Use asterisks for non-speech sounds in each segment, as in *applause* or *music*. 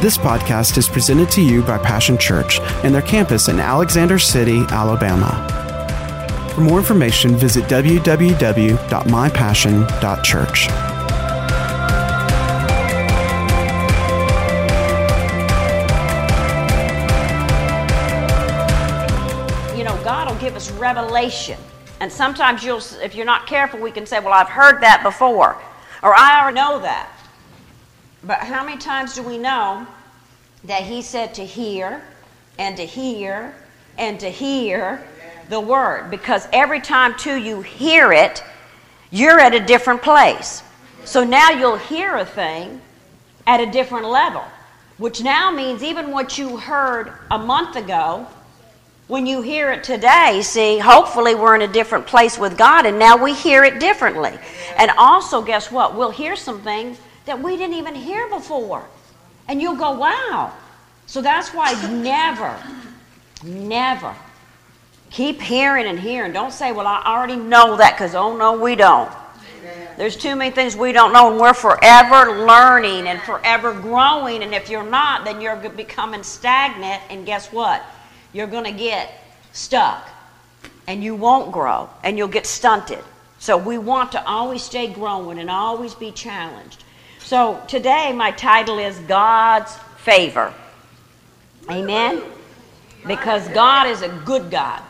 This podcast is presented to you by Passion Church and their campus in Alexander City, Alabama. For more information, visit www.mypassion.church. you know, God will give us revelation. And sometimes you'll, if you're not careful, we can say, well, I've heard that before, or I already know that. But how many times do we know that He said to hear and to hear and to hear the word? Because every time, too, you hear it, you're at a different place. So now you'll hear a thing at a different level, which now means even what you heard a month ago when you hear it today, see, hopefully we're in a different place with God and now we hear it differently. And also, guess what? We'll hear some things that we didn't even hear before. And you'll go, wow. So that's why *laughs* never, never keep hearing and hearing. Don't say, well, I already know that because, oh, no, we don't. There's too many things we don't know, and we're forever learning and forever growing. And if you're not, then you're becoming stagnant. And guess what? You're going to get stuck, and you won't grow, and you'll get stunted. So we want to always stay growing and always be challenged. So today, my title is God's Favor. Amen? Because God is a good God.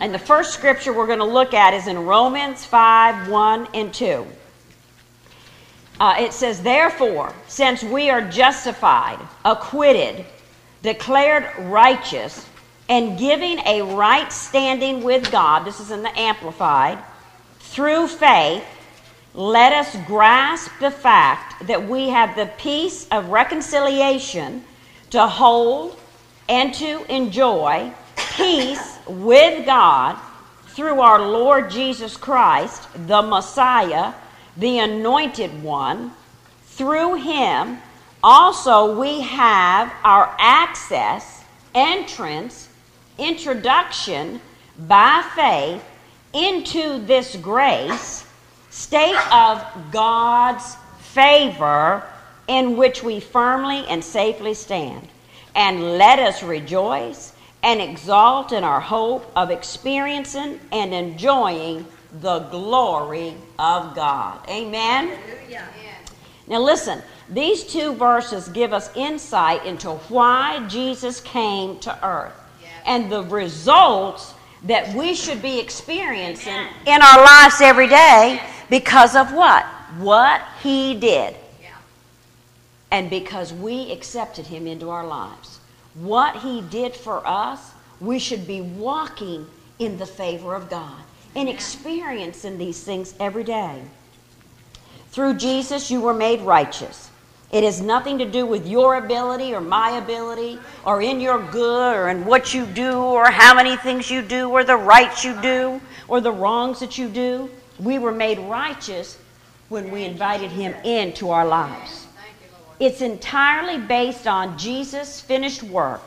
And the first scripture we're going to look at is in Romans 5 1 and 2. Uh, it says, Therefore, since we are justified, acquitted, declared righteous, and giving a right standing with God, this is in the Amplified, through faith, let us grasp the fact that we have the peace of reconciliation to hold and to enjoy peace with God through our Lord Jesus Christ, the Messiah, the Anointed One. Through him, also, we have our access, entrance, introduction by faith into this grace, state of God's favor in which we firmly and safely stand. And let us rejoice and exalt in our hope of experiencing and enjoying the glory of God. Amen. Now, listen, these two verses give us insight into why Jesus came to earth and the results that we should be experiencing in our lives every day because of what? What He did. And because we accepted Him into our lives. What He did for us, we should be walking in the favor of God and experiencing these things every day. Through Jesus, you were made righteous. It has nothing to do with your ability or my ability or in your good or in what you do or how many things you do or the rights you do or the wrongs that you do. We were made righteous when we invited Him into our lives. It's entirely based on Jesus' finished work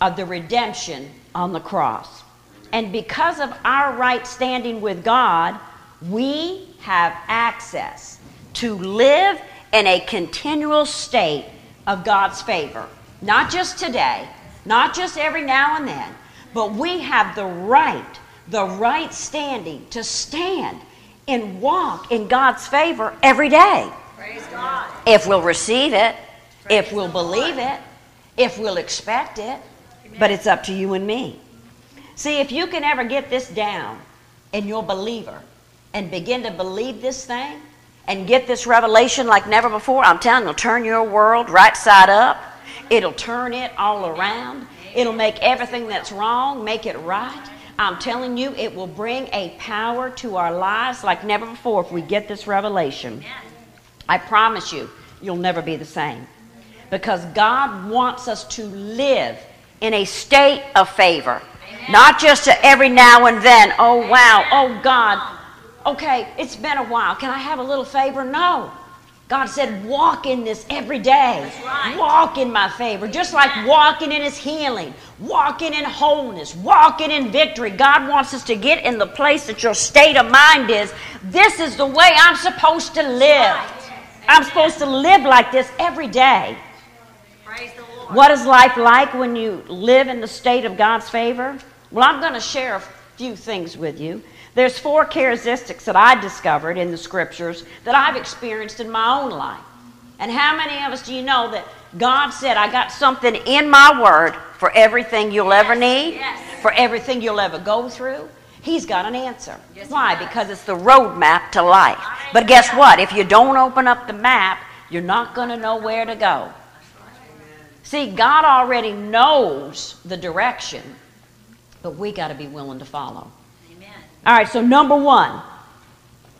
of the redemption on the cross. And because of our right standing with God, we have access to live in a continual state of God's favor. Not just today, not just every now and then, but we have the right, the right standing to stand and walk in God's favor every day. Praise God. If we'll receive it, if we'll believe it, if we'll expect it, but it's up to you and me. See, if you can ever get this down in your believer and begin to believe this thing and get this revelation like never before, I'm telling you, it'll turn your world right side up. It'll turn it all around. It'll make everything that's wrong, make it right. I'm telling you, it will bring a power to our lives like never before if we get this revelation. I promise you, you'll never be the same. Because God wants us to live in a state of favor. Not just every now and then, oh wow, oh God, okay, it's been a while. Can I have a little favor? No. God said, walk in this every day. Walk in my favor. Just like walking in his healing, walking in wholeness, walking in victory. God wants us to get in the place that your state of mind is. This is the way I'm supposed to live. I'm supposed to live like this every day. Praise the What is life like when you live in the state of God's favor? Well, I'm going to share a few things with you. There's four characteristics that I discovered in the scriptures that I've experienced in my own life. And how many of us do you know that God said, I got something in my word for everything you'll ever need, yes. for everything you'll ever go through? He's got an answer. Yes, Why? Because it's the roadmap to life. But guess what? If you don't open up the map, you're not going to know where to go. See, God already knows the direction, but we got to be willing to follow. All right, so number one,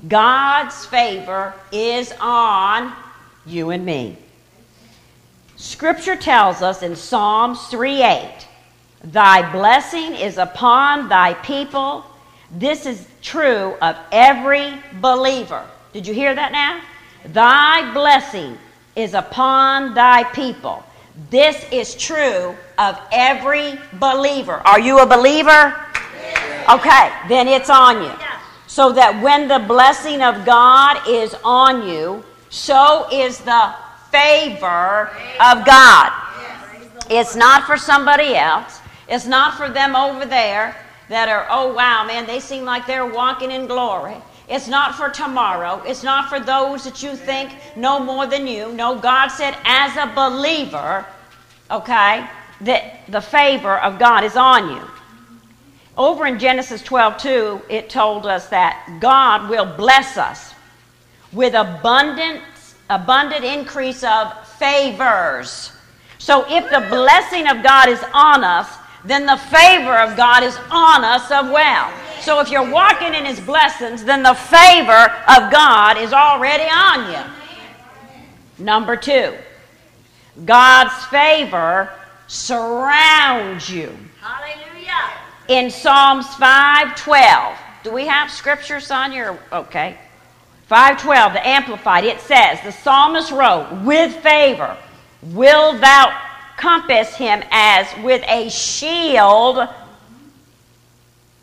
God's favor is on you and me. Scripture tells us in Psalms 3 8, Thy blessing is upon thy people. This is true of every believer. Did you hear that now? Thy blessing is upon thy people. This is true of every believer. Are you a believer? Okay, then it's on you. So that when the blessing of God is on you, so is the favor of God. It's not for somebody else. It's not for them over there that are, oh wow, man, they seem like they're walking in glory. It's not for tomorrow. It's not for those that you think know more than you. No, God said, as a believer, okay, that the favor of God is on you. Over in Genesis 12 2, it told us that God will bless us with abundant, abundant increase of favors. So if the blessing of God is on us, then the favor of God is on us as well. So if you're walking in his blessings, then the favor of God is already on you. Number two, God's favor surrounds you. Hallelujah. In Psalms 5:12. Do we have scriptures on your okay? 512, the Amplified, it says, The psalmist wrote, With favor will thou compass him as with a shield.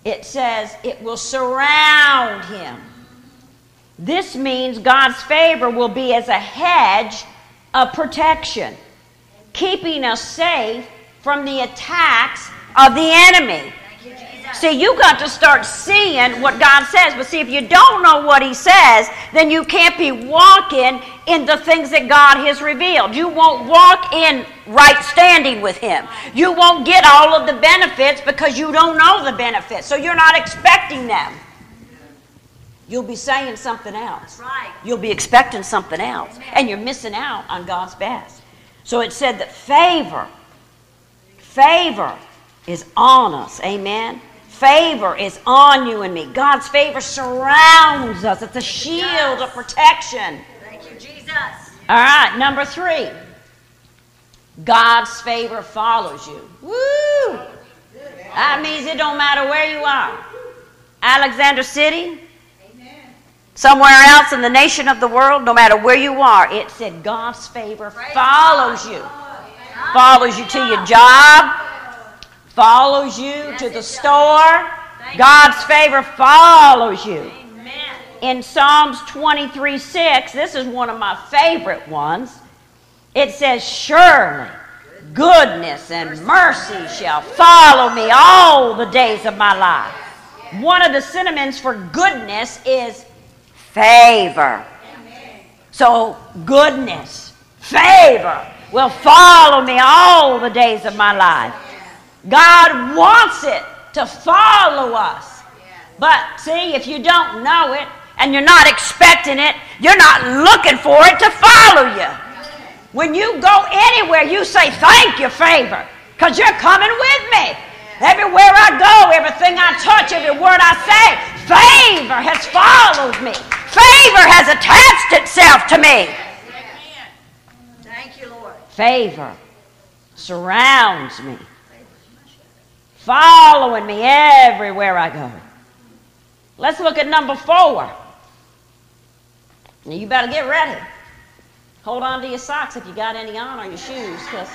It says, It will surround him. This means God's favor will be as a hedge of protection, keeping us safe from the attacks of the enemy. See, you got to start seeing what God says. But see, if you don't know what He says, then you can't be walking in the things that God has revealed. You won't walk in right standing with Him. You won't get all of the benefits because you don't know the benefits. So you're not expecting them. You'll be saying something else. Right. You'll be expecting something else. Amen. And you're missing out on God's best. So it said that favor, favor is on us. Amen favor is on you and me. God's favor surrounds us. It's a shield of protection. Thank you, Jesus. All right, number three. God's favor follows you. Woo! That means it don't matter where you are. Alexander City, somewhere else in the nation of the world, no matter where you are, it said God's favor follows you. Follows you to your job, follows you to the store. God's favor follows you. In Psalms 23 6, this is one of my favorite ones. It says, Surely goodness and mercy shall follow me all the days of my life. One of the synonyms for goodness is favor. So, goodness, favor will follow me all the days of my life. God wants it to follow us. But see, if you don't know it and you're not expecting it, you're not looking for it to follow you. When you go anywhere, you say, Thank you, favor, because you're coming with me. Everywhere I go, everything I touch, every word I say, favor has followed me. Favor has attached itself to me. Thank you, Lord. Favor surrounds me following me everywhere I go. Let's look at number four. Now you better get ready. Hold on to your socks if you got any on or your shoes, because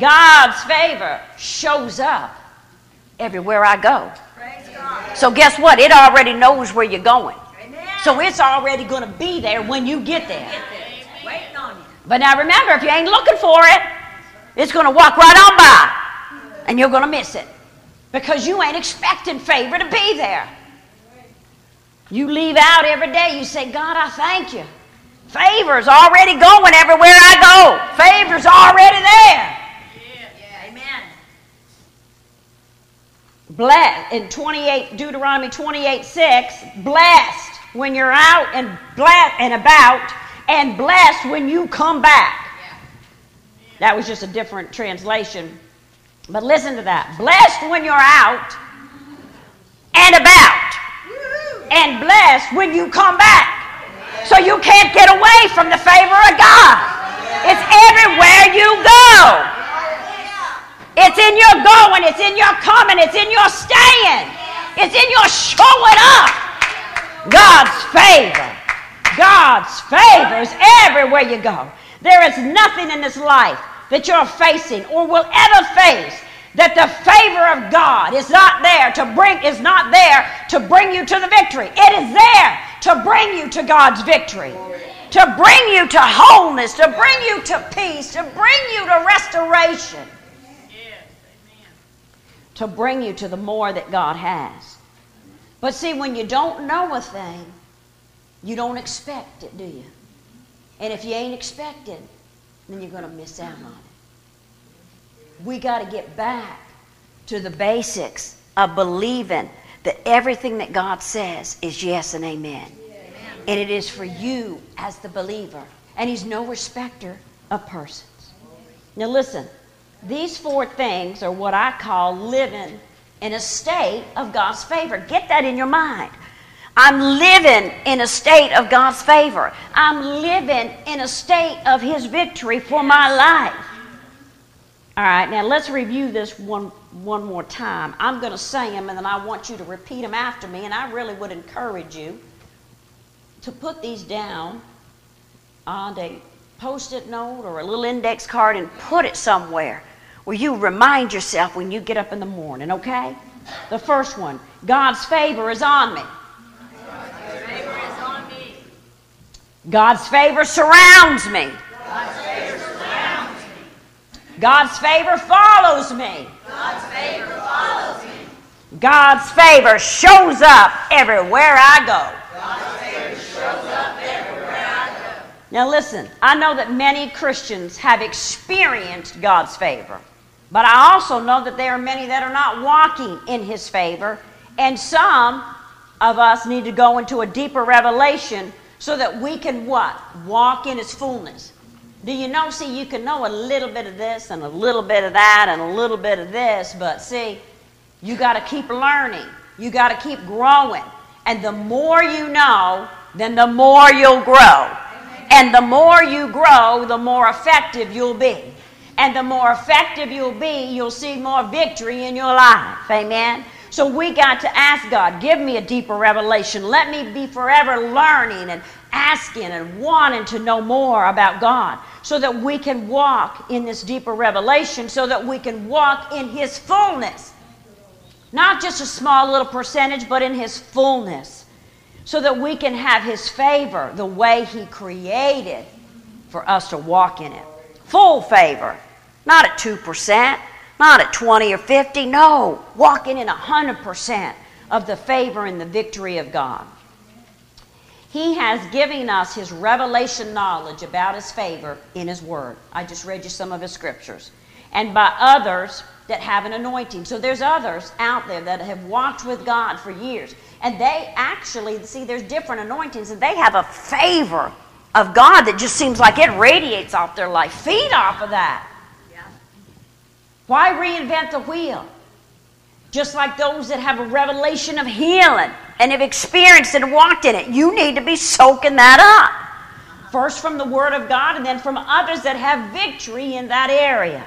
God's favor shows up everywhere I go. So guess what? It already knows where you're going. So it's already going to be there when you get there. But now remember, if you ain't looking for it, it's going to walk right on by and you're going to miss it because you ain't expecting favor to be there. You leave out every day, you say, God, I thank you. Favor's already going everywhere I go. Favor's already there. Amen. Blessed in 28 Deuteronomy 28 6, blessed when you're out and blessed and about, and blessed when you come back. That was just a different translation. But listen to that. Blessed when you're out and about, and blessed when you come back. So you can't get away from the favor of God. It's everywhere you go. It's in your going, it's in your coming, it's in your staying, it's in your showing up. God's favor. God's favor is everywhere you go. There is nothing in this life that you're facing or will ever face that the favor of God is not there to bring is not there to bring you to the victory. It is there to bring you to God's victory. To bring you to wholeness, to bring you to peace, to bring you to restoration. To bring you to the more that God has. But see, when you don't know a thing, you don't expect it, do you? And if you ain't expecting, then you're going to miss out on it. We got to get back to the basics of believing that everything that God says is yes and amen. And it is for you as the believer. And He's no respecter of persons. Now, listen, these four things are what I call living in a state of God's favor. Get that in your mind. I'm living in a state of God's favor. I'm living in a state of His victory for my life. All right, now let's review this one, one more time. I'm going to say them and then I want you to repeat them after me, and I really would encourage you to put these down on a post it note or a little index card and put it somewhere where you remind yourself when you get up in the morning, okay? The first one God's favor is on me. God's favor surrounds me. God's favor surrounds me. God's favor follows me. God's favor follows me. God's favor shows up everywhere I go. God's favor shows up everywhere I go. Now listen, I know that many Christians have experienced God's favor, but I also know that there are many that are not walking in his favor, and some of us need to go into a deeper revelation so that we can what? Walk in his fullness. Do you know? See, you can know a little bit of this and a little bit of that and a little bit of this, but see, you got to keep learning. You got to keep growing. And the more you know, then the more you'll grow. And the more you grow, the more effective you'll be. And the more effective you'll be, you'll see more victory in your life. Amen. So we got to ask God, give me a deeper revelation. Let me be forever learning and asking and wanting to know more about God so that we can walk in this deeper revelation, so that we can walk in His fullness. Not just a small little percentage, but in His fullness. So that we can have His favor the way He created for us to walk in it. Full favor, not at 2%, not at 20 or 50. No, walking in 100% of the favor and the victory of God. He has given us his revelation knowledge about his favor in his word. I just read you some of his scriptures. And by others that have an anointing. So there's others out there that have walked with God for years. And they actually, see, there's different anointings, and they have a favor of God that just seems like it radiates off their life. Feed off of that. Why reinvent the wheel? Just like those that have a revelation of healing and have experienced and walked in it, you need to be soaking that up. First from the Word of God and then from others that have victory in that area.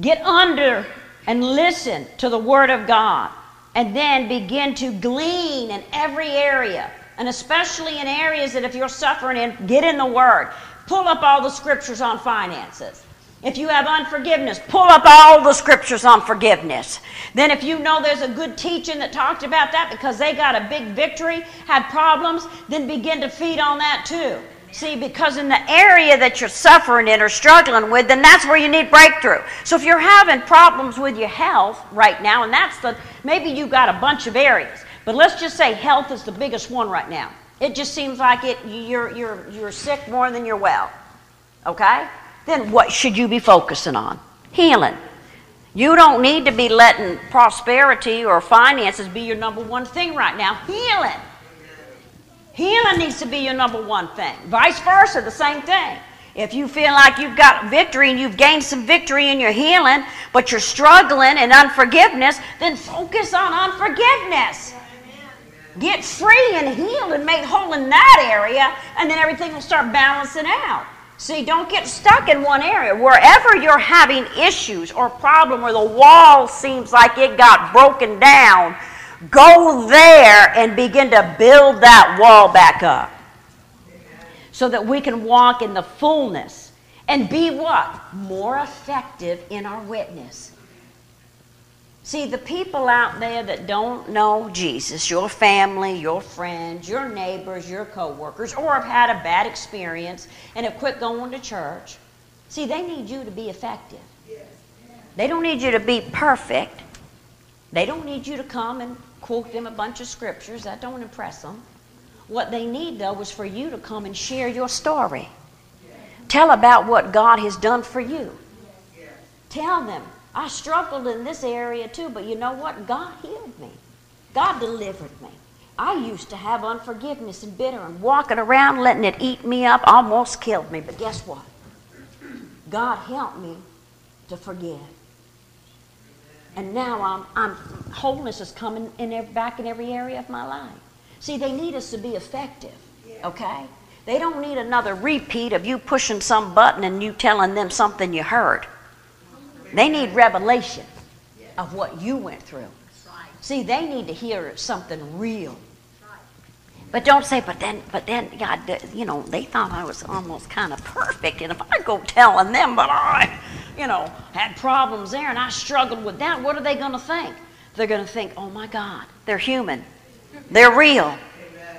Get under and listen to the Word of God and then begin to glean in every area and especially in areas that if you're suffering in, get in the Word. Pull up all the scriptures on finances. If you have unforgiveness, pull up all the scriptures on forgiveness. Then, if you know there's a good teaching that talked about that because they got a big victory, had problems, then begin to feed on that too. See, because in the area that you're suffering in or struggling with, then that's where you need breakthrough. So if you're having problems with your health right now, and that's the, maybe you've got a bunch of areas, but let's just say health is the biggest one right now. It just seems like it, you're, you're, you're sick more than you're well. Okay? Then what should you be focusing on? Healing. You don't need to be letting prosperity or finances be your number one thing right now. Healing. Healing needs to be your number one thing. Vice versa, the same thing. If you feel like you've got victory and you've gained some victory in your healing, but you're struggling in unforgiveness, then focus on unforgiveness. Get free and healed and made whole in that area, and then everything will start balancing out. See, don't get stuck in one area. Wherever you're having issues or problem where the wall seems like it got broken down, Go there and begin to build that wall back up so that we can walk in the fullness and be what? More effective in our witness. See, the people out there that don't know Jesus, your family, your friends, your neighbors, your coworkers, or have had a bad experience and have quit going to church, see, they need you to be effective. They don't need you to be perfect. They don't need you to come and quote them a bunch of scriptures. That don't impress them. What they need, though, is for you to come and share your story. Tell about what God has done for you. Tell them, I struggled in this area too, but you know what? God healed me. God delivered me. I used to have unforgiveness and bitter and walking around letting it eat me up almost killed me. But guess what? God helped me to forgive. And now I'm, I'm wholeness is coming in every, back in every area of my life. See, they need us to be effective, okay? They don't need another repeat of you pushing some button and you telling them something you heard. They need revelation of what you went through. See, they need to hear something real. But don't say, but then, but then, God, you know, they thought I was almost kind of perfect, and if I go telling them, but I, you know, had problems there and I struggled with that, what are they going to think? They're going to think, oh my God, they're human. They're real.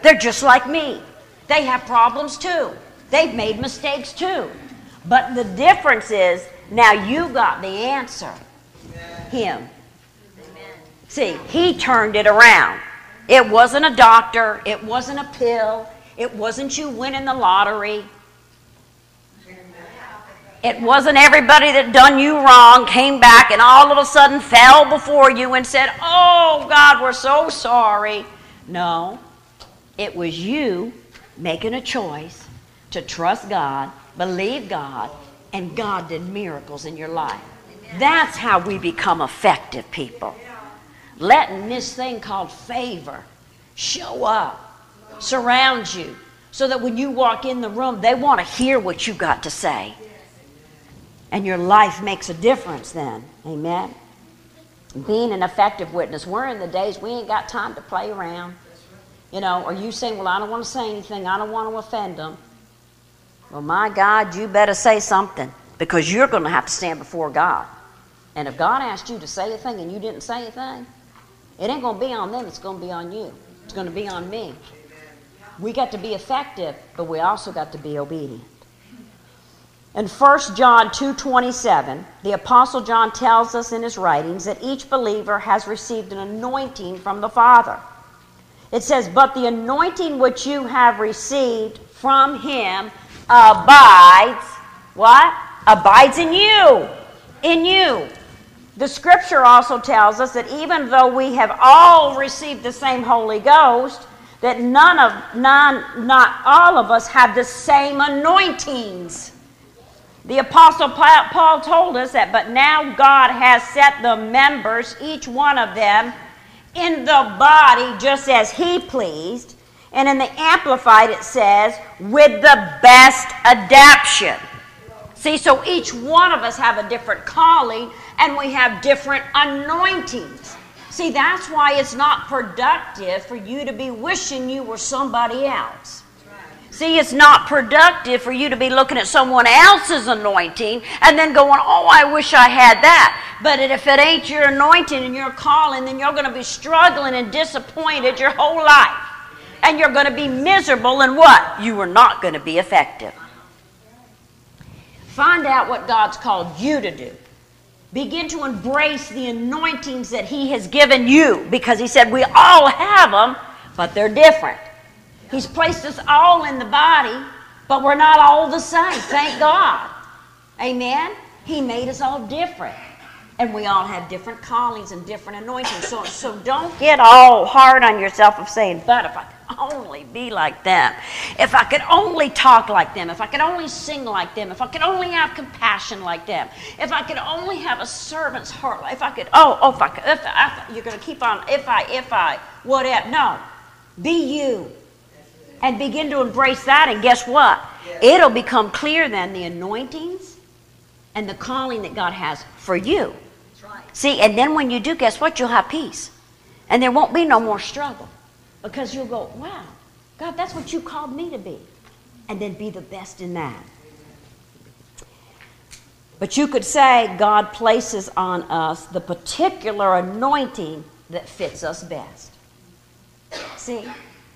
They're just like me. They have problems too. They've made mistakes too. But the difference is now you got the answer. Him. See, he turned it around. It wasn't a doctor, it wasn't a pill, it wasn't you winning the lottery. It wasn't everybody that done you wrong came back and all of a sudden fell before you and said, Oh, God, we're so sorry. No, it was you making a choice to trust God, believe God, and God did miracles in your life. That's how we become effective people. Letting this thing called favor show up, surround you, so that when you walk in the room, they want to hear what you got to say and your life makes a difference then. Amen. Being an effective witness. We're in the days we ain't got time to play around. You know, are you saying, well, I don't want to say anything, I don't want to offend them. Well, my God, you better say something because you're going to have to stand before God. And if God asked you to say a thing and you didn't say a thing, it ain't going to be on them, it's going to be on you. It's going to be on me. We got to be effective, but we also got to be obedient. In 1 John 2:27, the apostle John tells us in his writings that each believer has received an anointing from the Father. It says, "But the anointing which you have received from him abides what? Abides in you. In you." The scripture also tells us that even though we have all received the same Holy Ghost, that none of none not all of us have the same anointings. The Apostle Paul told us that, but now God has set the members, each one of them, in the body just as He pleased. And in the Amplified, it says, with the best adaptation. See, so each one of us have a different calling and we have different anointings. See, that's why it's not productive for you to be wishing you were somebody else. See, it's not productive for you to be looking at someone else's anointing and then going, oh, I wish I had that. But if it ain't your anointing and your calling, then you're going to be struggling and disappointed your whole life. And you're going to be miserable, and what? You are not going to be effective. Find out what God's called you to do. Begin to embrace the anointings that He has given you because He said we all have them, but they're different. He's placed us all in the body, but we're not all the same. Thank God. Amen? He made us all different. And we all have different callings and different anointings. So, so don't get all hard on yourself of saying, but if I could only be like them, if I could only talk like them, if I could only sing like them, if I could only have compassion like them, if I could only have a servant's heart, if I could, oh, oh if I could, if I, if, you're going to keep on, if I, if I, whatever. No. Be you. And begin to embrace that, and guess what? It'll become clear then the anointings and the calling that God has for you See, and then when you do, guess what? You'll have peace. And there won't be no more struggle. Because you'll go, wow, God, that's what you called me to be. And then be the best in that. But you could say God places on us the particular anointing that fits us best. See?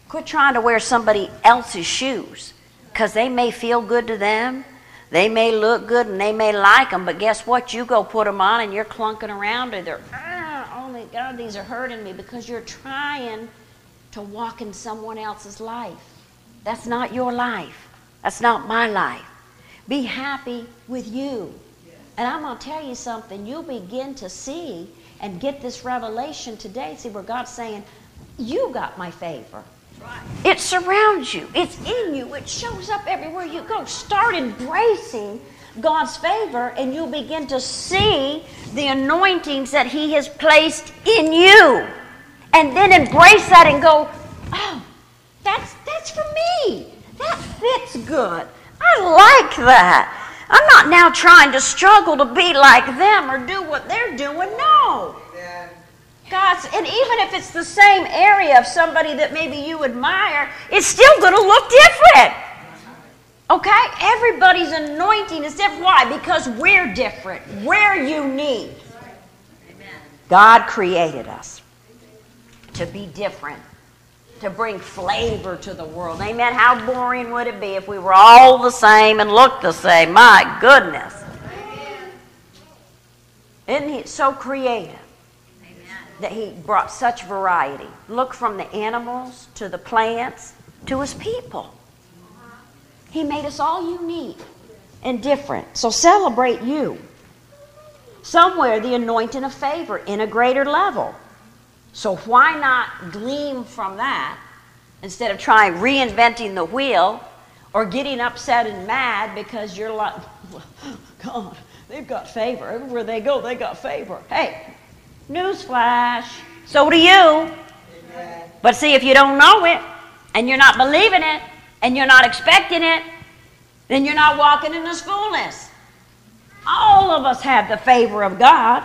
Quit trying to wear somebody else's shoes because they may feel good to them they may look good and they may like them, but guess what? You go put them on and you're clunking around or they're, ah, oh my God, these are hurting me because you're trying to walk in someone else's life. That's not your life. That's not my life. Be happy with you. And I'm going to tell you something. You'll begin to see and get this revelation today. See where God's saying, You got my favor. It surrounds you, it's in you, it shows up everywhere you go. Start embracing God's favor, and you'll begin to see the anointings that He has placed in you. And then embrace that and go, oh, that's, that's for me. That fits good. I like that. I'm not now trying to struggle to be like them or do what they're doing. No. God's, and even if it's the same area of somebody that maybe you admire, it's still going to look different. Okay? Everybody's anointing is different. Why? Because we're different. We're unique. God created us to be different, to bring flavor to the world. Amen. How boring would it be if we were all the same and looked the same? My goodness. Isn't he so creative? That he brought such variety. Look from the animals to the plants to his people. He made us all unique and different. So celebrate you. Somewhere the anointing of favor in a greater level. So why not gleam from that instead of trying reinventing the wheel or getting upset and mad because you're like, *laughs* God, they've got favor. Everywhere they go, they got favor. Hey, Newsflash. So do you. Amen. But see, if you don't know it, and you're not believing it, and you're not expecting it, then you're not walking in His fullness. All of us have the favor of God.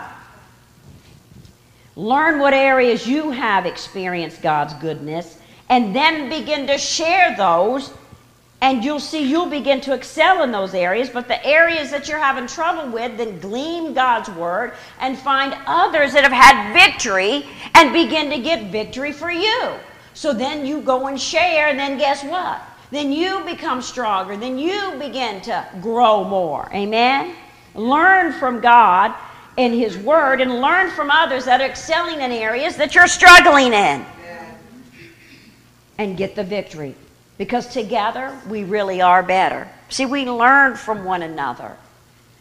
Learn what areas you have experienced God's goodness, and then begin to share those and you'll see you'll begin to excel in those areas. But the areas that you're having trouble with, then glean God's word and find others that have had victory and begin to get victory for you. So then you go and share, and then guess what? Then you become stronger. Then you begin to grow more. Amen? Learn from God in His Word and learn from others that are excelling in areas that you're struggling in. And get the victory because together we really are better. See, we learn from one another.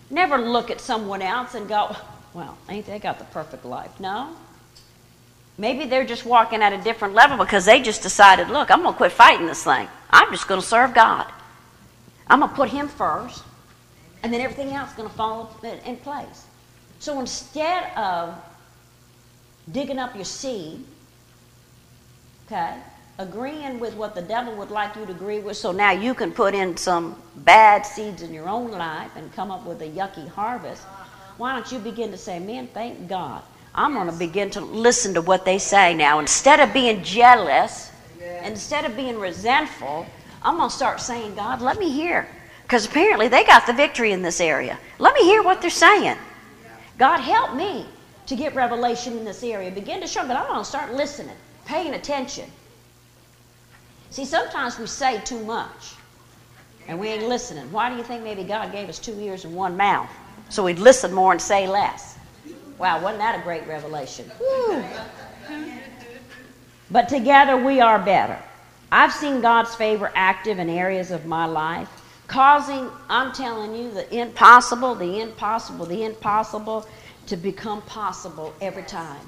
Never look at someone else and go, well, ain't they got the perfect life? No. Maybe they're just walking at a different level because they just decided, look, I'm going to quit fighting this thing. I'm just going to serve God. I'm going to put Him first, and then everything else is going to fall in place. So instead of digging up your seed, okay, agreeing with what the devil would like you to agree with, so now you can put in some bad seeds in your own life and come up with a yucky harvest. Why don't you begin to say, Man, thank God. I'm going to begin to listen to what they say now. Instead of being jealous, instead of being resentful, I'm going to start saying, God, let me hear. Because apparently they got the victory in this area. Let me hear what they're saying. God, help me to get revelation in this area. Begin to show, but I'm going to start listening, paying attention. See, sometimes we say too much and we ain't listening. Why do you think maybe God gave us two ears and one mouth? So we'd listen more and say less. Wow, wasn't that a great revelation? Woo. But together we are better. I've seen God's favor active in areas of my life, causing, I'm telling you, the impossible, the impossible, the impossible to become possible every time.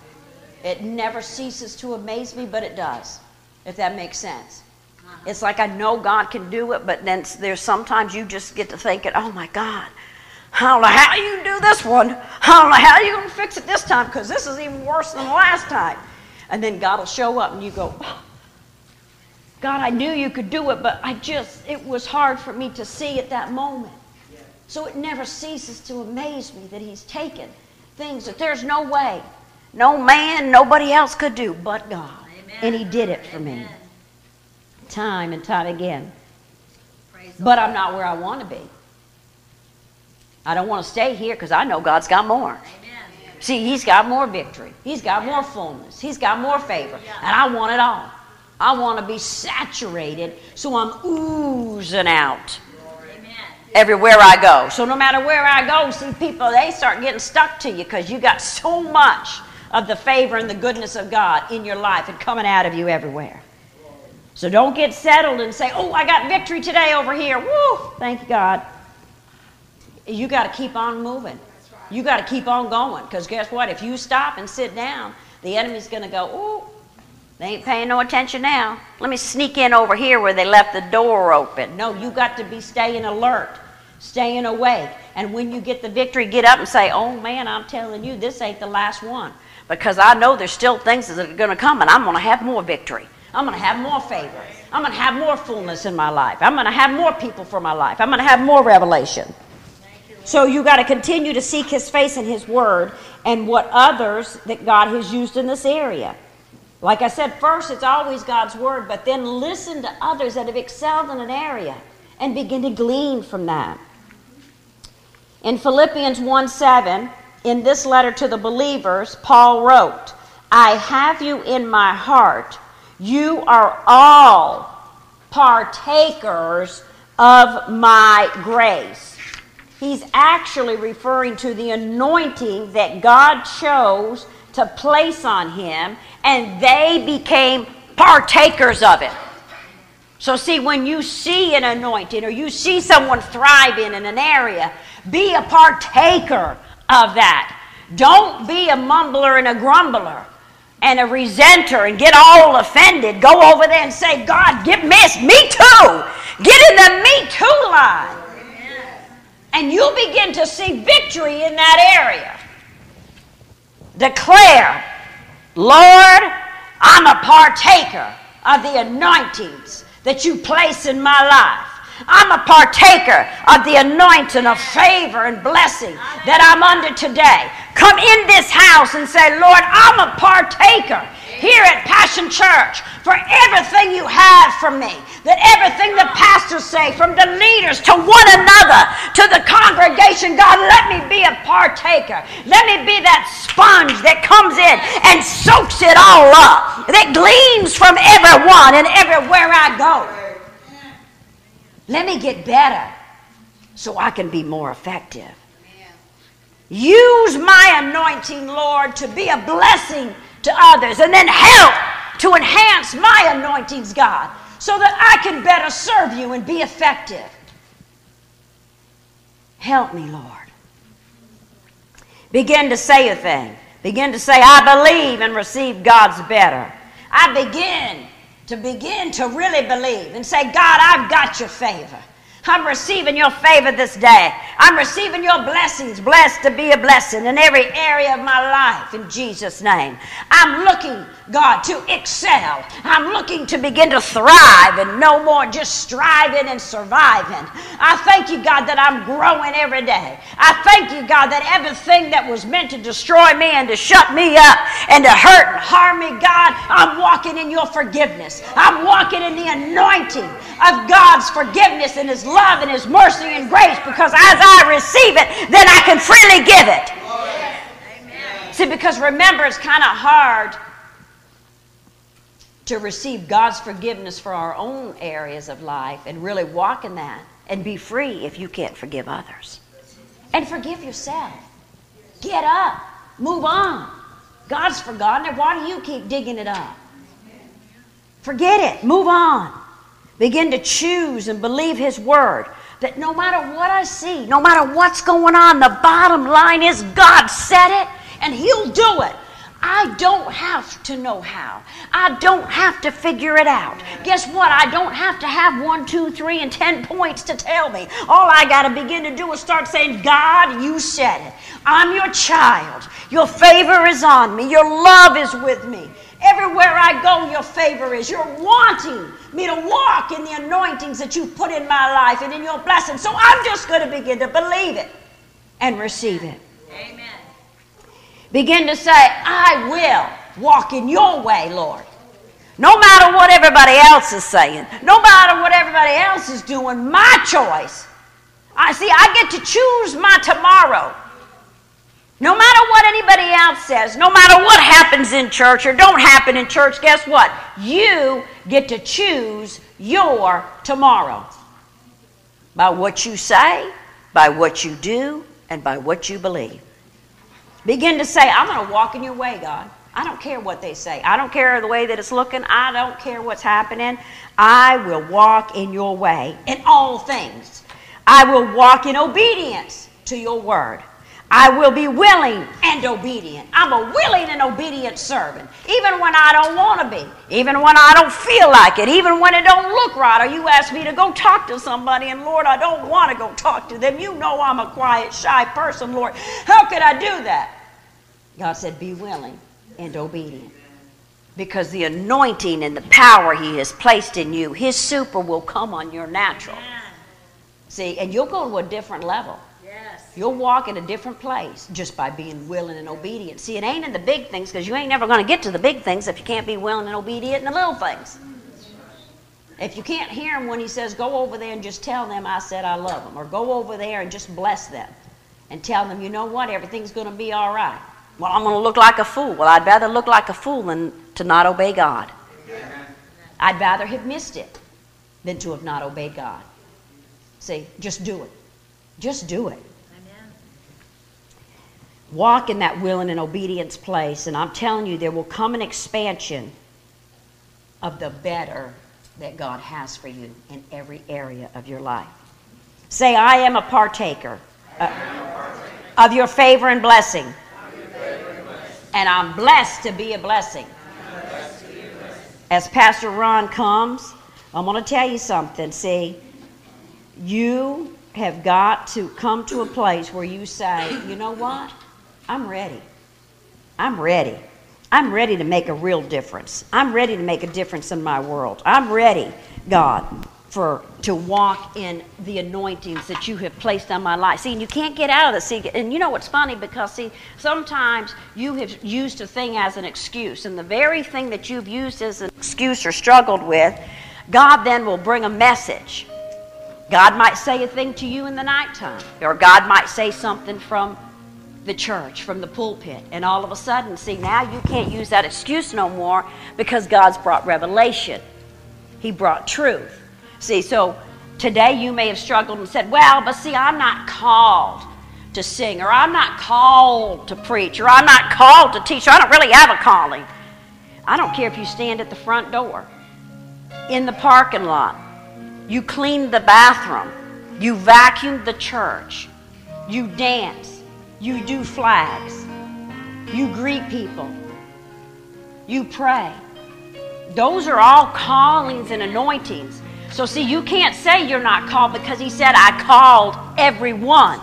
It never ceases to amaze me, but it does, if that makes sense. Uh-huh. It's like I know God can do it, but then there's sometimes you just get to thinking, oh my God, I don't know how you do this one. I don't know how you're going to fix it this time because this is even worse than the last time. And then God will show up and you go, oh, God, I knew you could do it, but I just, it was hard for me to see at that moment. So it never ceases to amaze me that He's taken things that there's no way, no man, nobody else could do but God. Amen. And He did it for Amen. me time and time again. but I'm not where I want to be. I don't want to stay here because I know God's got more. Amen. See, He's got more victory. He's got more fullness. He's got more favor. And I want it all. I want to be saturated so I'm oozing out everywhere I go. So no matter where I go, see people, they start getting stuck to you because you got so much of the favor and the goodness of God in your life and coming out of you everywhere. So don't get settled and say, oh, I got victory today over here. Woo! Thank God. You got to keep on moving. You got to keep on going because guess what? If you stop and sit down, the enemy's going to go, oh, they ain't paying no attention now. Let me sneak in over here where they left the door open. No, you got to be staying alert, staying awake. And when you get the victory, get up and say, oh man, I'm telling you, this ain't the last one. Because I know there's still things that are going to come and I'm going to have more victory. I'm going to have more favor. I'm going to have more fullness in my life. I'm going to have more people for my life. I'm going to have more revelation. So you got to continue to seek his face and his word and what others that God has used in this area. Like I said, first it's always God's word, but then listen to others that have excelled in an area and begin to glean from that. In Philippians 1 7, in this letter to the believers, Paul wrote, I have you in my heart you are all partakers of my grace. He's actually referring to the anointing that God chose to place on him, and they became partakers of it. So, see, when you see an anointing or you see someone thriving in an area, be a partaker of that. Don't be a mumbler and a grumbler and a resenter and get all offended, go over there and say, God, get missed. Me too. Get in the me too line. And you'll begin to see victory in that area. Declare, Lord, I'm a partaker of the anointings that you place in my life. I'm a partaker of the anointing of favor and blessing that I'm under today. Come in this house and say, Lord, I'm a partaker here at Passion Church for everything you have for me. That everything the pastors say, from the leaders to one another, to the congregation, God, let me be a partaker. Let me be that sponge that comes in and soaks it all up, that gleams from everyone and everywhere I go. Let me get better so I can be more effective. Use my anointing, Lord, to be a blessing to others and then help to enhance my anointings, God, so that I can better serve you and be effective. Help me, Lord. Begin to say a thing. Begin to say, I believe and receive God's better. I begin to begin to really believe and say, God, I've got your favor. I'm receiving your favor this day. I'm receiving your blessings, blessed to be a blessing in every area of my life in Jesus' name. I'm looking, God, to excel. I'm looking to begin to thrive and no more just striving and surviving. I thank you, God, that I'm growing every day. I thank you, God, that everything that was meant to destroy me and to shut me up and to hurt and harm me, God, I'm walking in your forgiveness. I'm walking in the anointing of God's forgiveness and His love and His mercy and grace because as I receive it, then I can freely give it. See, because remember, it's kind of hard to receive God's forgiveness for our own areas of life and really walk in that and be free if you can't forgive others. And forgive yourself. Get up. Move on. God's forgotten it. Why do you keep digging it up? Forget it. Move on. Begin to choose and believe His Word. That no matter what I see, no matter what's going on, the bottom line is God said it and He'll do it. I don't have to know how. I don't have to figure it out. Guess what? I don't have to have one, two, three, and ten points to tell me. All I got to begin to do is start saying, God, you said it. I'm your child. Your favor is on me. Your love is with me. Everywhere I go, your favor is. You're wanting me to walk in the anointings that you've put in my life and in your blessings. So I'm just going to begin to believe it and receive it. Amen. Begin to say, I will walk in your way, Lord. No matter what everybody else is saying, no matter what everybody else is doing, my choice. I see, I get to choose my tomorrow. No matter what anybody else says, no matter what happens in church or don't happen in church, guess what? You get to choose your tomorrow. By what you say, by what you do, and by what you believe. Begin to say, I'm going to walk in your way, God. I don't care what they say. I don't care the way that it's looking. I don't care what's happening. I will walk in your way in all things. I will walk in obedience to your word. I will be willing and obedient. I'm a willing and obedient servant, even when I don't want to be, even when I don't feel like it, even when it don't look right. Or you ask me to go talk to somebody, and Lord, I don't want to go talk to them. You know I'm a quiet, shy person, Lord. How could I do that? God said, Be willing and obedient. Because the anointing and the power He has placed in you, His super will come on your natural. See, and you'll go to a different level. You'll walk in a different place just by being willing and obedient. See, it ain't in the big things because you ain't never going to get to the big things if you can't be willing and obedient in the little things. If you can't hear him when he says, go over there and just tell them I said I love them, or go over there and just bless them and tell them, you know what, everything's going to be all right. Well, I'm going to look like a fool. Well, I'd rather look like a fool than to not obey God. I'd rather have missed it than to have not obeyed God. See, just do it. Just do it. Walk in that willing and obedience place, and I'm telling you, there will come an expansion of the better that God has for you in every area of your life. Say, I am a partaker, uh, of your favor and blessing. And I'm blessed to be a blessing. As Pastor Ron comes, I'm going to tell you something. See, you have got to come to a place where you say, you know what? I'm ready. I'm ready. I'm ready to make a real difference. I'm ready to make a difference in my world. I'm ready, God for to walk in the anointings that you have placed on my life. See, and you can't get out of this. See, and you know what's funny because see, sometimes you have used a thing as an excuse, and the very thing that you've used as an excuse or struggled with, God then will bring a message. God might say a thing to you in the nighttime, or God might say something from the church, from the pulpit, and all of a sudden, see, now you can't use that excuse no more because God's brought revelation. He brought truth. See, so today you may have struggled and said, Well, but see, I'm not called to sing, or I'm not called to preach, or I'm not called to teach, or I don't really have a calling. I don't care if you stand at the front door, in the parking lot, you clean the bathroom, you vacuum the church, you dance, you do flags, you greet people, you pray. Those are all callings and anointings so, see, you can't say you're not called because he said, I called everyone.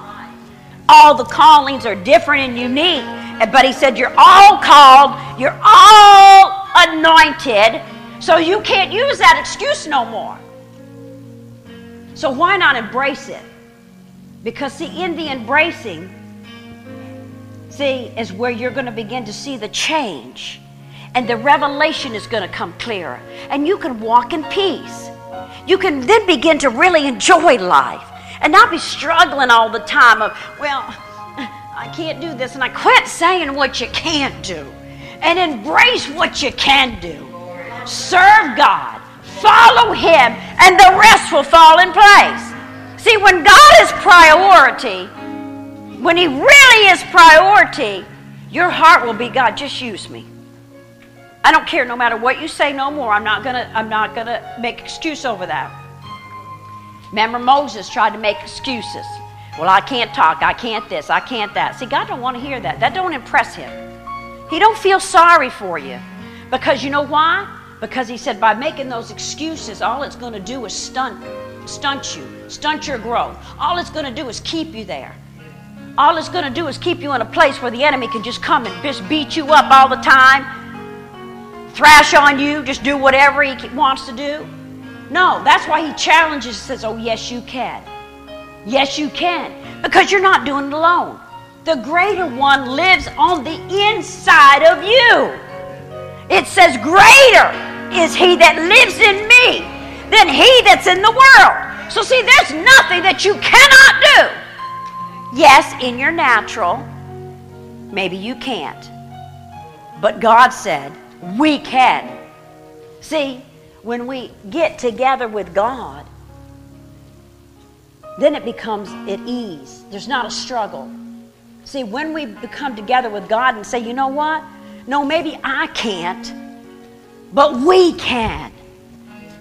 All the callings are different and unique. But he said, You're all called, you're all anointed, so you can't use that excuse no more. So, why not embrace it? Because, see, in the embracing, see, is where you're going to begin to see the change. And the revelation is going to come clearer. And you can walk in peace you can then begin to really enjoy life and not be struggling all the time of, well, I can't do this. And I quit saying what you can't do and embrace what you can do. serve God, follow Him, and the rest will fall in place. See, when God is priority, when He really is priority, your heart will be God, just use me. I don't care no matter what you say no more. I'm not gonna I'm not gonna make excuse over that. Remember Moses tried to make excuses. Well, I can't talk, I can't this, I can't that. See, God don't want to hear that. That don't impress him. He don't feel sorry for you. Because you know why? Because he said by making those excuses, all it's to do is stunt stunt you, stunt your growth. All it's to do is keep you there. All it's going to do is keep you in a place where the enemy can just come and just beat you up all the time, thrash on you, just do whatever he wants to do. No, that's why he challenges, says, Oh, yes, you can. Yes, you can. Because you're not doing it alone. The greater one lives on the inside of you. It says, Greater is he that lives in me than he that's in the world. So, see, there's nothing that you cannot do. Yes, in your natural, maybe you can't. But God said, we can. See, when we get together with God, then it becomes at ease. There's not a struggle. See, when we become together with God and say, you know what? No, maybe I can't, but we can.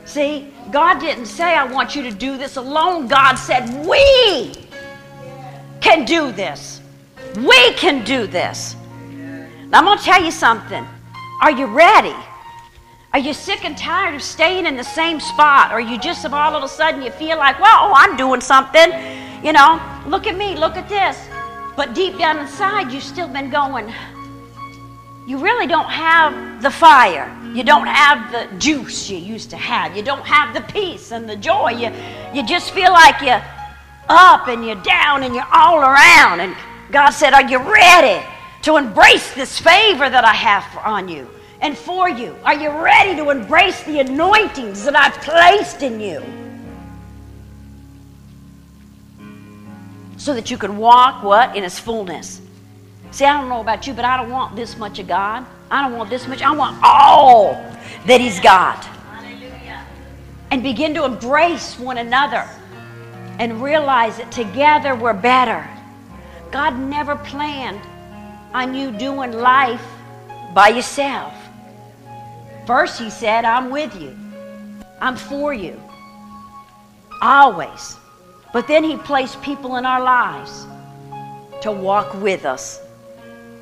See, God didn't say, I want you to do this alone. God said, we can do this. We can do this. Now, I'm going to tell you something. Are you ready? Are you sick and tired of staying in the same spot? Or you just of all of a sudden you feel like, well, oh, I'm doing something. You know, look at me, look at this. But deep down inside, you've still been going, you really don't have the fire. You don't have the juice you used to have. You don't have the peace and the joy. You, you just feel like you up and you're down and you're all around. And God said, Are you ready to embrace this favor that I have on you and for you? Are you ready to embrace the anointings that I've placed in you? So that you can walk what? In His fullness. See, I don't know about you, but I don't want this much of God. I don't want this much. I want all that He's got. And begin to embrace one another and realize that together we're better. God never planned on you doing life by yourself. First, He said, I'm with you, I'm for you, always. But then He placed people in our lives to walk with us.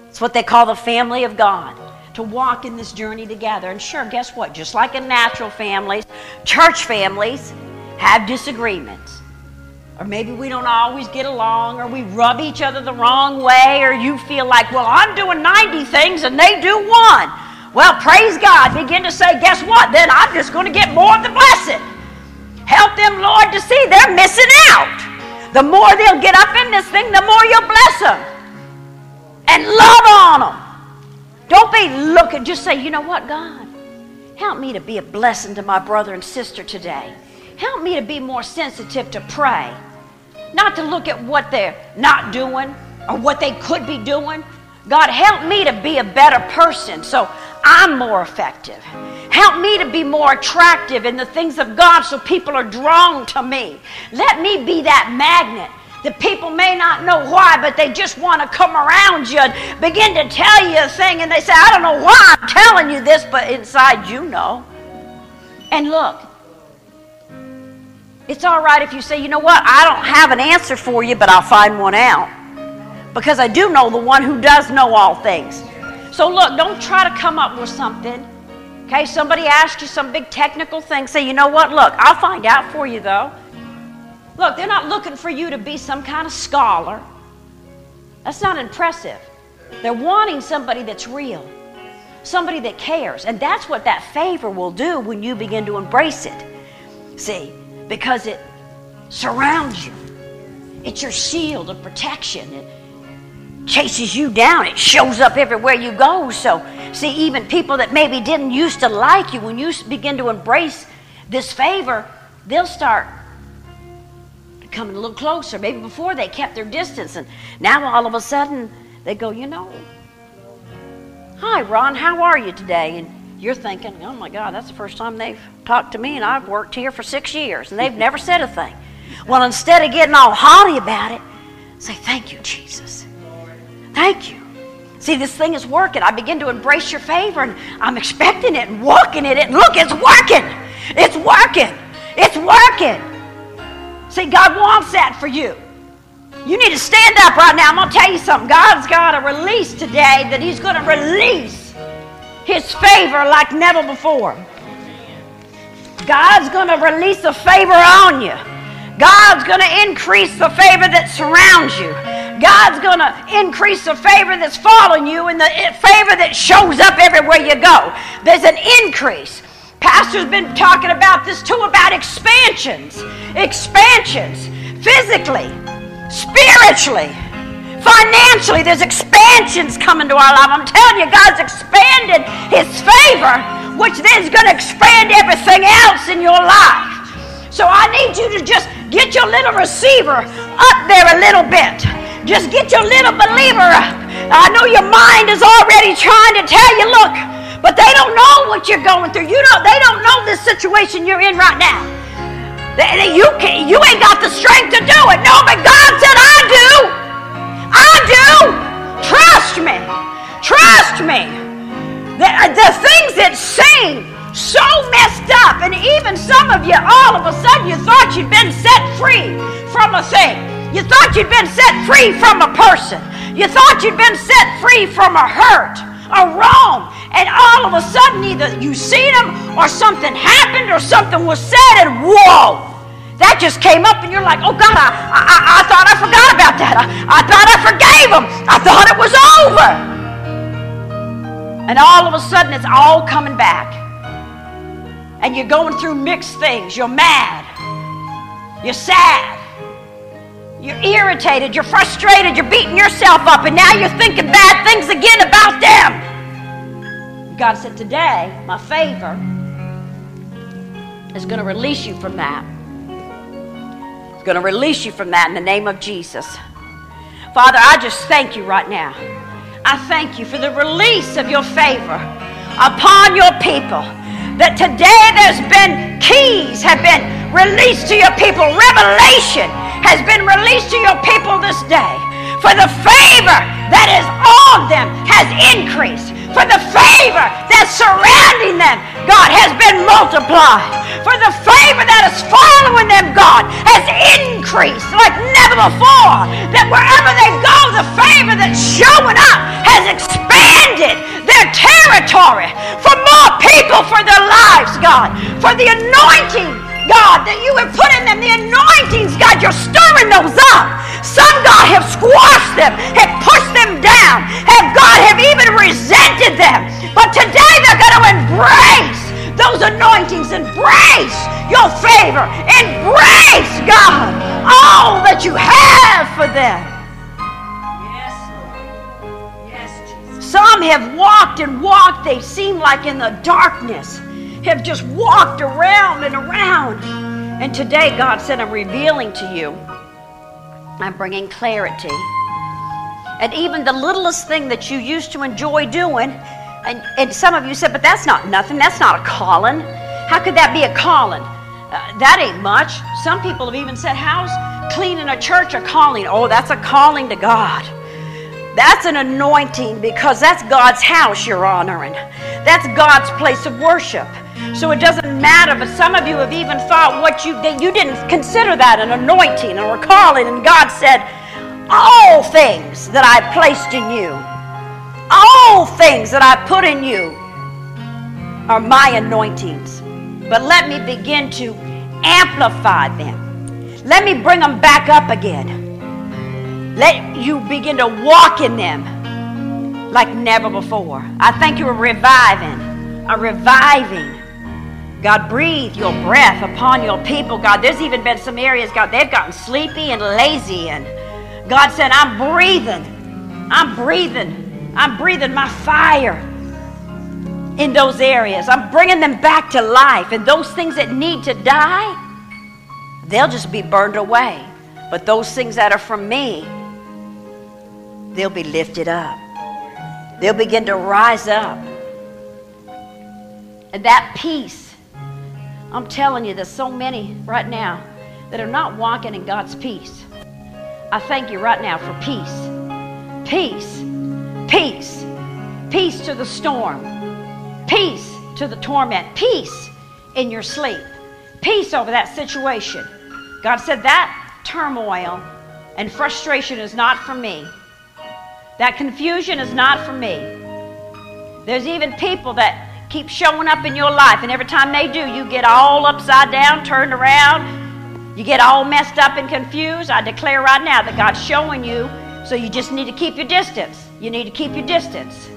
It's what they call the family of God to walk in this journey together. And sure, guess what? Just like in natural families, church families have disagreements or maybe we don't always get along, or we rub each other the wrong way, or you feel like, well, I'm doing 90 things and they do one. Well, praise God. Begin to say, guess what? Then I'm just going to get more of the blessing. Help them, Lord, to see they're missing out. The more they'll get up in this thing, the more you'll bless them. And love on them. Don't be looking, just say, you know what, God? Help me to be a blessing to my brother and sister today. Help me to be more sensitive to pray not to look at what they're not doing or what they could be doing. God, help me to be a better person so I'm more effective. Help me to be more attractive in the things of God so people are drawn to me. Let me be that magnet that people may not know why, but they just want to come around you and begin to tell you a thing, and they say, I don't know why I'm telling you this, but inside you know. And look, it's all right if you say, you know what, I don't have an answer for you, but I'll find one out. Because I do know the one who does know all things. So look, don't try to come up with something. Okay, somebody asks you some big technical thing. Say, you know what, look, I'll find out for you though. Look, they're not looking for you to be some kind of scholar. That's not impressive. They're wanting somebody that's real, somebody that cares. And that's what that favor will do when you begin to embrace it. See, because it surrounds you. It's your shield of protection. It chases you down. It shows up everywhere you go. So, see, even people that maybe didn't used to like you, when you begin to embrace this favor, they'll start coming a little closer. Maybe before they kept their distance, and now all of a sudden they go, you know, hi, Ron, how are you today? And You're thinking, oh my God, that's the first time they've talked to me, and I've worked here for six years, and they've never said a thing. Well, instead of getting all haughty about it, say, Thank you, Jesus. Thank you. See, this thing is working. I begin to embrace your favor, and I'm expecting it and walking in it. And look, it's working. It's working. It's working. See, God wants that for you. You need to stand up right now. I'm going to tell you something. God's got a release today that He's going to release His favor like never before. God's going to release a favor on you. God's going to increase the favor that surrounds you. God's going to increase the favor that's following you and the eh, favor that shows up everywhere you go. There's an increase. Pastor's been talking about this too about expansions. Expansions. Physically, spiritually, financially, there's expansions coming to our life. I'm telling you, God's expanded His favor, which then is going to expand everything else in your life. So I need you to just get your little receiver up there a little bit. Just get your little believer up. I know your mind is already trying to tell you, look, but they don't know what you're going through. You don't, they don't know this situation you're in right now. You, can, you ain't got the strength to do it. No, but God said, I do. Do. Trust me. Trust me. The, uh, the things that seem so messed up, and even some of you, all of a sudden, you thought you'd been set free from a thing. You thought you'd been set free from a person. You thought you'd been set free from a hurt, a wrong, and all of a sudden either you seen them or something happened or something was said and whoa that just came up and you're like oh god i, I, I thought i forgot about that. I, I thought i forgave them i thought it was over. And all of a sudden it's all coming back. And you're going through mixed things. You're mad. You're sad. You're irritated. You're frustrated. You're beating yourself up. And now you're thinking bad things again about them. God said, Today, my favor is going to release you from that. It's going to release you from that in the name of Jesus. Father, I just thank you right now. I thank you for the release of your favor upon your people. That today there's been keys have been released to your people. Revelation has been released to your people this day. For the favor that is on them has increased for the favor that's surrounding them, God, has been multiplied. For the favor that is following them, God, has increased like never before. That wherever they go, the favor that's showing up has expanded their territory for more people for their lives, God. For the anointing, God, that you have put in them, the anointings, God, you're stirring those up. Some, God, have squashed them, have pushed them down, have, God, have even resented them. But today they're going to embrace those anointings, embrace your favor, embrace, God, all that you have for them. Yes, Lord. Yes, Jesus. Some have walked and walked, they seem like in the darkness, have just walked around and around. And today, God said, I'm revealing to you I'm bringing clarity. And even the littlest thing that you used to enjoy doing, and, and some of you said, but that's not nothing, that's not a calling. How could that be a calling? Uh, that ain't much. Some people have even said, How's cleaning a church a calling? Oh, that's a calling to God. That's an anointing because that's God's house you're honoring. That's God's place of worship. So it doesn't matter, but some of you have even thought what you that you didn't consider that an anointing or a calling, and God said, All things that I placed in you, all things that I put in you are my anointings. But let me begin to amplify them. Let me bring them back up again. Let you begin to walk in them like never before. I think you are reviving, a reviving God, breathe your breath upon your people. God, there's even been some areas, God, they've gotten sleepy and lazy. And God said, I'm breathing. I'm breathing. I'm breathing my fire in those areas. I'm bringing them back to life. And those things that need to die, they'll just be burned away. But those things that are from me, they'll be lifted up. They'll begin to rise up And that peace, I'm telling you, there's so many right now that are not walking in God's peace. I thank you right now for peace. Peace. Peace. Peace to the storm. Peace to the torment. Peace in your sleep. Peace over that situation. God said that turmoil and frustration is not for me. That confusion is not for me. There's even people that keep showing up in your life, and every time they do, you get all upside down, turned around, you get all messed up and confused. I declare right now that God's showing you, so you just need to keep your distance. You need to keep your distance.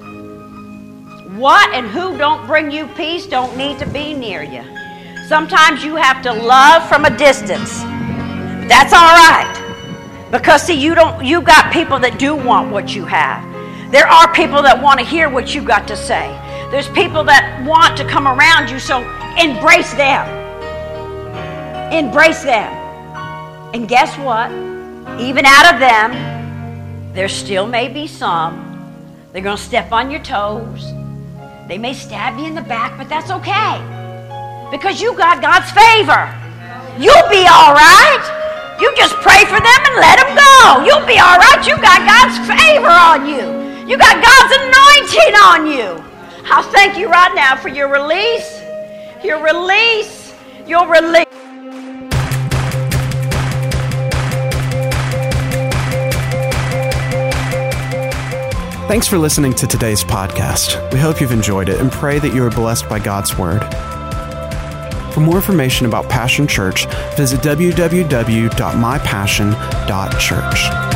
What and who don't bring you peace don't need to be near you. Sometimes you have to love from a distance. That's all right. Because see, you don't you've got people that do want what you have. There are people that want to hear what you got to say. There's people that want to come around you, so embrace them. Embrace them. And guess what? Even out of them, there still may be some. They're going to step on your toes. They may stab you in the back, but that's okay. Because you got God's favor. You'll be all right. You just pray for them and let them go. You'll be all right. You got God's favor on you. You got God's anointing on you. I thank you right now for your release. Your release. Your release. Thanks for listening to today's podcast. We hope you've enjoyed it and pray that you are blessed by God's Word. For more information about Passion Church, visit www.mypassion.church.